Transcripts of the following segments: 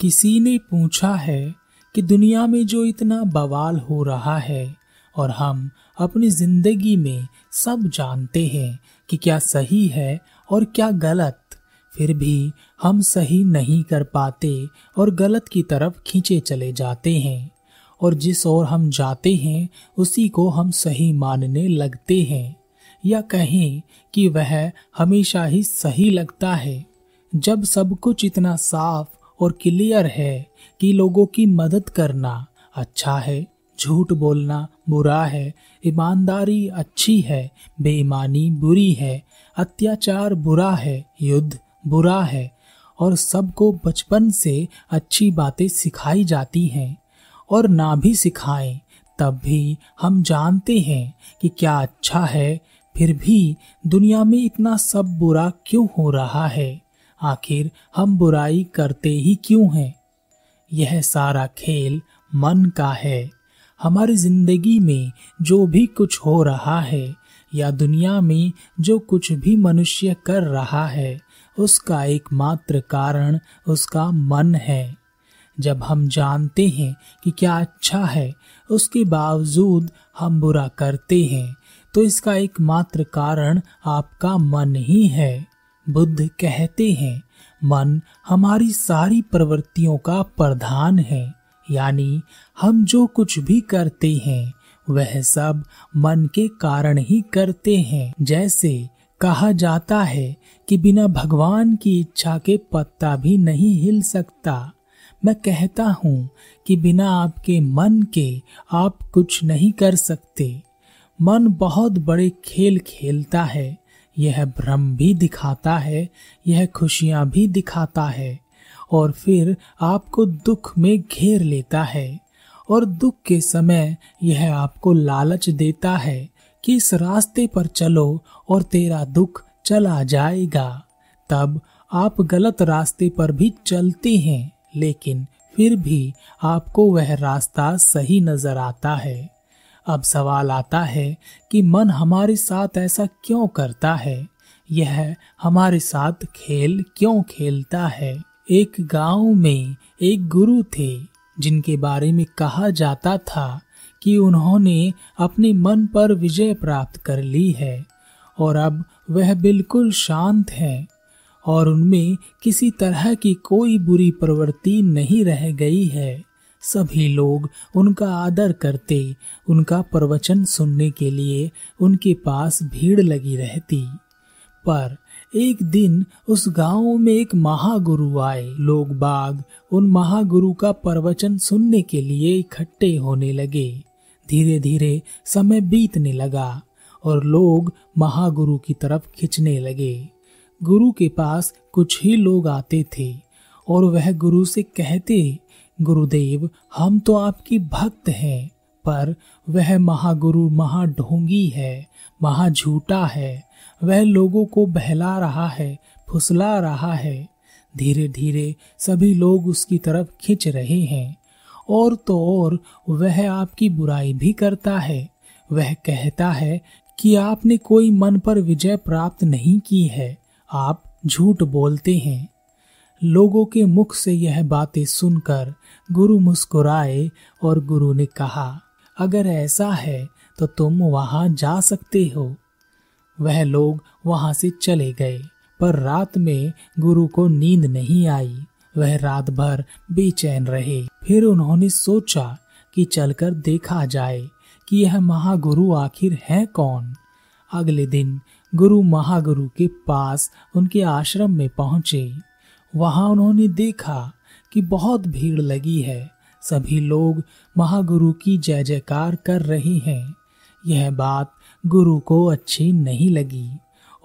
किसी ने पूछा है कि दुनिया में जो इतना बवाल हो रहा है और हम अपनी ज़िंदगी में सब जानते हैं कि क्या सही है और क्या गलत, फिर भी हम सही नहीं कर पाते और गलत की तरफ़ खींचे चले जाते हैं और जिस ओर हम जाते हैं, उसी को हम सही मानने लगते हैं या कहें कि वह हमेशा ही सही लगता है। जब सब कुछ इतना साफ़ और क्लियर है कि लोगों की मदद करना अच्छा है, झूठ बोलना बुरा है, ईमानदारी अच्छी है, बेईमानी बुरी है, अत्याचार बुरा है, युद्ध बुरा है, और सबको बचपन से अच्छी बातें सिखाई जाती हैं और ना भी सिखाएँ, तब भी हम जानते हैं कि क्या अच्छा है, फिर भी दुनिया में इतना सब बुरा क्यों हो रहा है। आखिर हम बुराई करते ही क्यों हैं? यह सारा खेल मन का है। हमारी ज़िंदगी में जो भी कुछ हो रहा है या दुनिया में जो कुछ भी मनुष्य कर रहा है, उसका एकमात्र कारण उसका मन है। जब हम जानते हैं कि क्या अच्छा है, उसके बावजूद हम बुरा करते हैं तो इसका एकमात्र कारण आपका मन ही है। बुद्ध कहते हैं, मन हमारी सारी प्रवृत्तियों का प्रधान है। यानी हम जो कुछ भी करते हैं, वह सब मन के कारण ही करते हैं। जैसे कहा जाता है कि बिना भगवान की इच्छा के पत्ता भी नहीं हिल सकता। मैं कहता हूँ कि बिना आपके मन के आप कुछ नहीं कर सकते। मन बहुत बड़े खेल खेलता है यह भ्रम भी दिखाता है, यह खुशियाँ भी दिखाता है, और फिर आपको दुख में घेर लेता है, और दुख के समय यह आपको लालच देता है कि इस रास्ते पर चलो और तेरा दुख चला जाएगा। तब आप गलत रास्ते पर भी चलते हैं, लेकिन फिर भी आपको वह रास्ता सही नज़र आता है। अब सवाल आता है कि मन हमारे साथ ऐसा क्यों करता है? यह हमारे साथ खेल क्यों खेलता है? एक गाँव में एक गुरु थे, जिनके बारे में कहा जाता था कि उन्होंने अपने मन पर विजय प्राप्त कर ली है और अब वह बिल्कुल शांत है और उनमें किसी तरह की कोई बुरी प्रवृत्ति नहीं रह गई है। सभी लोग उनका आदर करते, उनका प्रवचन सुनने के लिए उनके पास भीड़ लगी रहती। पर एक दिन उस गाँव में एक महागुरु आए। लोग बाग उन महागुरु का प्रवचन सुनने के लिए इकट्ठे होने लगे। धीरे धीरे समय बीतने लगा और लोग महागुरु की तरफ़ खिंचने लगे। गुरु के पास कुछ ही लोग आते थे और वह गुरु से कहते गुरुदेव, हम तो आपकी भक्त हैं, पर वह महागुरु महाढोंगी है, महा झूठा है। वह लोगों को बहला रहा है, फुसला रहा है। धीरे धीरे सभी लोग उसकी तरफ़ खिंच रहे हैं। और तो और वह आपकी बुराई भी करता है। वह कहता है कि आपने कोई मन पर विजय प्राप्त नहीं की है। आप झूठ बोलते हैं। लोगों के मुख से यह बातें सुनकर गुरु मुस्कुराए और गुरु ने कहा, अगर ऐसा है तो तुम वहाँ जा सकते हो। वह लोग वहाँ से चले गए, पर रात में गुरु को नींद नहीं आई। वह रात भर बेचैन रहे। फिर उन्होंने सोचा कि चलकर देखा जाए कि यह महागुरु आखिर है कौन। अगले दिन गुरु महागुरु के पास उनके आश्रम में पहुँचे। वहाँ उन्होंने देखा कि बहुत भीड़ लगी है। सभी लोग महागुरु की जय जयकार कर रहे हैं। यह बात गुरु को अच्छी नहीं लगी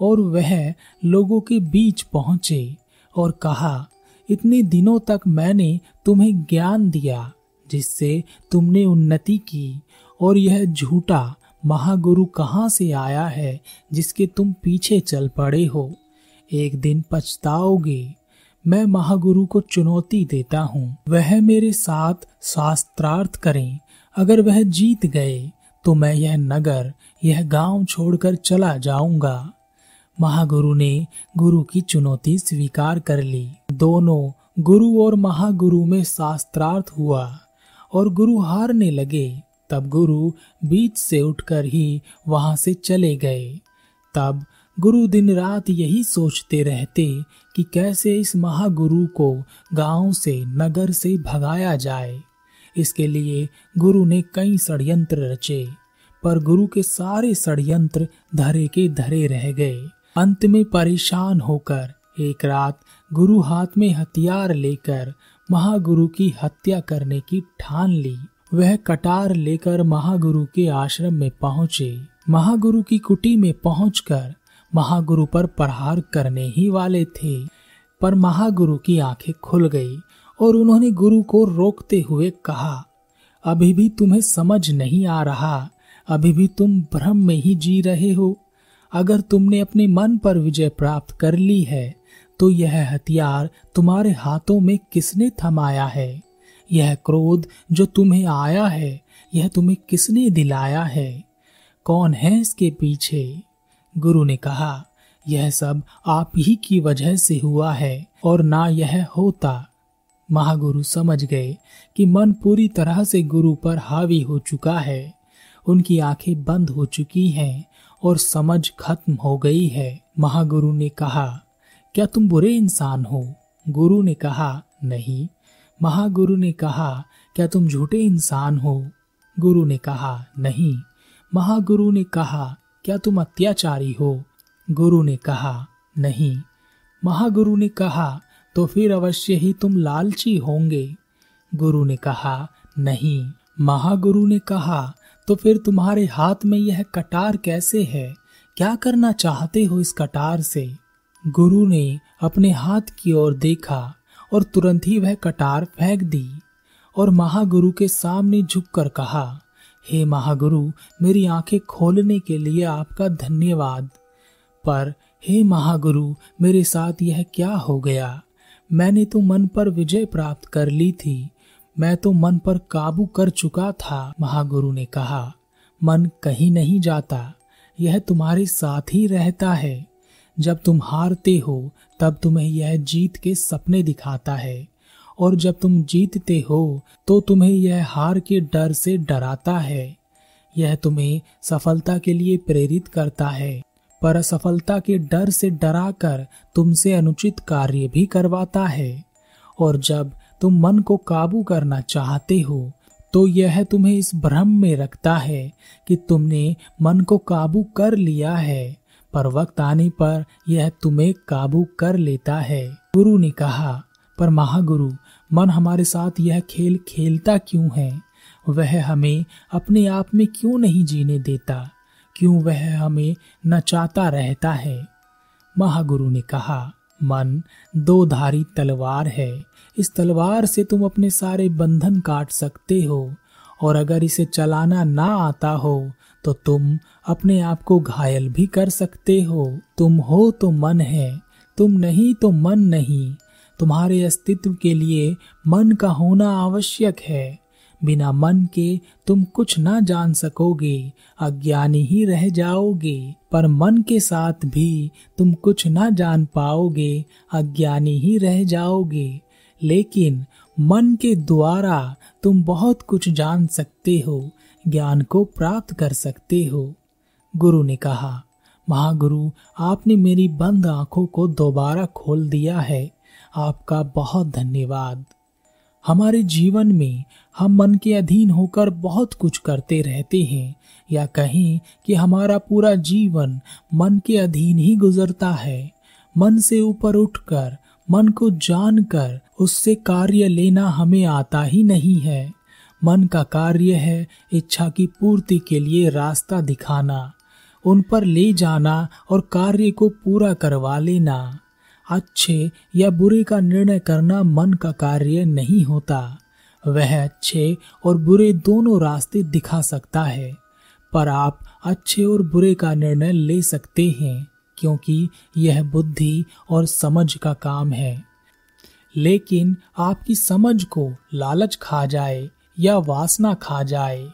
और वह लोगों के बीच पहुँचे और कहा, इतने दिनों तक मैंने तुम्हें ज्ञान दिया, जिससे तुमने उन्नति की और यह झूठा महागुरु कहाँ से आया है जिसके तुम पीछे चल पड़े हो? एक दिन पछताओगे मैं महागुरु को चुनौती देता हूँ। वह मेरे साथ शास्त्रार्थ करें। अगर वह जीत गए तो मैं यह नगर, यह गाँव छोड़कर चला जाऊँगा। महागुरु ने गुरु की चुनौती स्वीकार कर ली। दोनों, गुरु और महागुरु में शास्त्रार्थ हुआ और गुरु हारने लगे। तब गुरु बीच से उठकर ही वहाँ से चले गए। तब गुरु दिन रात यही सोचते रहते कि कैसे इस महागुरु को गाँव से नगर से भगाया जाए। इसके लिए गुरु ने कई षड्यंत्र रचे, पर गुरु के सारे षड्यंत्र धरे के धरे रह गए। अंत में परेशान होकर एक रात गुरु हाथ में हथियार लेकर महागुरु की हत्या करने की ठान ली। वह कटार लेकर महागुरु के आश्रम में पहुँचे। महागुरु की कुटी में पहुंचकर महागुरु पर प्रहार करने ही वाले थे। पर महागुरु की आँखें खुल गई और उन्होंने गुरु को रोकते हुए कहा, अभी भी तुम्हें समझ नहीं आ रहा। अभी भी तुम भ्रम में ही जी रहे हो। अगर तुमने अपने मन पर विजय प्राप्त कर ली है तो यह हथियार तुम्हारे हाथों में किसने थमाया है? यह क्रोध जो तुम्हें आया है, यह तुम्हें किसने दिलाया है? कौन है इसके पीछे? गुरु ने कहा, यह सब आप ही की वजह से हुआ है और ना यह होता। महागुरु समझ गए कि मन पूरी तरह से गुरु पर हावी हो चुका है। उनकी आँखें बंद हो चुकी हैं और समझ खत्म हो गई है। महागुरु ने कहा, क्या तुम बुरे इंसान हो? गुरु ने कहा, नहीं। महागुरु ने कहा, क्या तुम झूठे इंसान हो? गुरु ने कहा, नहीं। महागुरु ने कहा क्या तुम अत्याचारी हो? गुरु ने कहा, नहीं। महागुरु ने कहा तो फिर अवश्य ही तुम लालची होंगे। गुरु ने कहा, नहीं। महागुरु ने कहा तो फिर तुम्हारे हाथ में यह कटार कैसे है? क्या करना चाहते हो इस कटार से? गुरु ने अपने हाथ की ओर देखा और तुरंत ही वह कटार फेंक दी और महागुरु के सामने झुककर कहा हे महागुरु, मेरी आँखें खोलने के लिए आपका धन्यवाद। पर हे महागुरु, मेरे साथ यह क्या हो गया? मैंने तो मन पर विजय प्राप्त कर ली थी। मैं तो मन पर काबू कर चुका था, महागुरु ने कहा। मन कहीं नहीं जाता। यह तुम्हारे साथ ही रहता है। जब तुम हारते हो, तब तुम्हें यह जीत के सपने दिखाता है। और जब तुम जीतते हो तो तुम्हें यह हार के डर से डराता है। यह तुम्हें सफलता के लिए प्रेरित करता है, पर असफलता के डर से डराकर तुमसे अनुचित कार्य भी करवाता है। और जब तुम मन को काबू करना चाहते हो तो यह तुम्हें इस भ्रम में रखता है कि तुमने मन को काबू कर लिया है, पर वक्त आने पर यह तुम्हें काबू कर लेता है। गुरु ने कहा पर महागुरु, मन हमारे साथ यह खेल खेलता क्यों है? वह हमें अपने आप में क्यों नहीं जीने देता? क्यों वह हमें नचाता रहता है? महागुरु ने कहा, मन, दो धारी तलवार है। इस तलवार से तुम अपने सारे बंधन काट सकते हो। और अगर इसे चलाना ना आता हो तो तुम अपने आप को घायल भी कर सकते हो। तुम हो तो मन है, तुम नहीं तो मन नहीं। तुम्हारे अस्तित्व के लिए मन का होना आवश्यक है। बिना मन के तुम कुछ ना जान सकोगे, अज्ञानी ही रह जाओगे, पर मन के साथ भी तुम कुछ ना जान पाओगे, अज्ञानी ही रह जाओगे। लेकिन मन के द्वारा तुम बहुत कुछ जान सकते हो, ज्ञान को प्राप्त कर सकते हो। गुरु ने कहा, महागुरु, आपने मेरी बंद आँखों को दोबारा खोल दिया है। आपका बहुत धन्यवाद। हमारे जीवन में हम मन के अधीन होकर बहुत कुछ करते रहते हैं, या कहें कि हमारा पूरा जीवन मन के अधीन ही गुजरता है। मन से ऊपर उठकर, मन को जानकर उससे कार्य लेना हमें आता ही नहीं है। मन का कार्य है इच्छा की पूर्ति के लिए रास्ता दिखाना, उन पर ले जाना और कार्य को पूरा करवा लेना। अच्छे या बुरे का निर्णय करना मन का कार्य नहीं होता। वह अच्छे और बुरे दोनों रास्ते दिखा सकता है, पर आप अच्छे और बुरे का निर्णय ले सकते हैं, क्योंकि यह बुद्धि और समझ का काम है। लेकिन आपकी समझ को लालच खा जाए या वासना खा जाए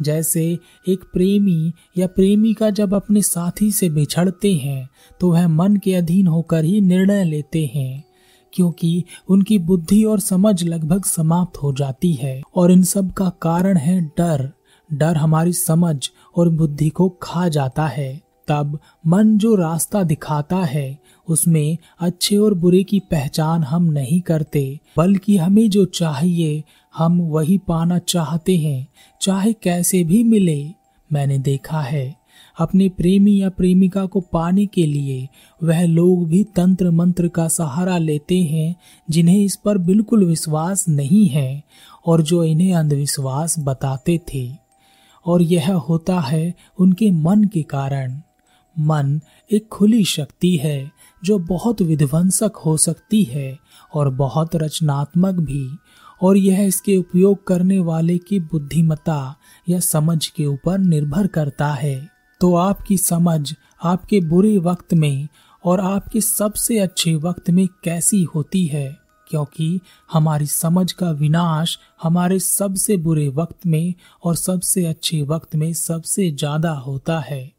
जैसे एक प्रेमी या प्रेमिका जब अपने साथी से बिछड़ते हैं तो वह मन के अधीन होकर ही निर्णय लेते हैं, क्योंकि उनकी बुद्धि और समझ लगभग समाप्त हो जाती है। और इन सब का कारण है डर। डर हमारी समझ और बुद्धि को खा जाता है। तब मन जो रास्ता दिखाता है, उसमें अच्छे और बुरे की पहचान हम नहीं करते, बल्कि हमें जो चाहिए, हम वही पाना चाहते हैं, चाहे कैसे भी मिले, मैंने देखा है। अपने प्रेमी या प्रेमिका को पाने के लिए वह लोग भी तंत्र मंत्र का सहारा लेते हैं, जिन्हें इस पर बिल्कुल विश्वास नहीं है, और जो इन्हें अंधविश्वास बताते थे। और यह होता है उनके मन के कारण। मन एक खुली शक्ति है, जो बहुत विध्वंसक हो सकती है और बहुत रचनात्मक भी, और यह इसके उपयोग करने वाले की बुद्धिमता या समझ के ऊपर निर्भर करता है। तो आपकी समझ आपके बुरे वक्त में और आपके सबसे अच्छे वक्त में कैसी होती है? क्योंकि हमारी समझ का विनाश हमारे सबसे बुरे वक्त में और सबसे अच्छे वक्त में सबसे ज़्यादा होता है।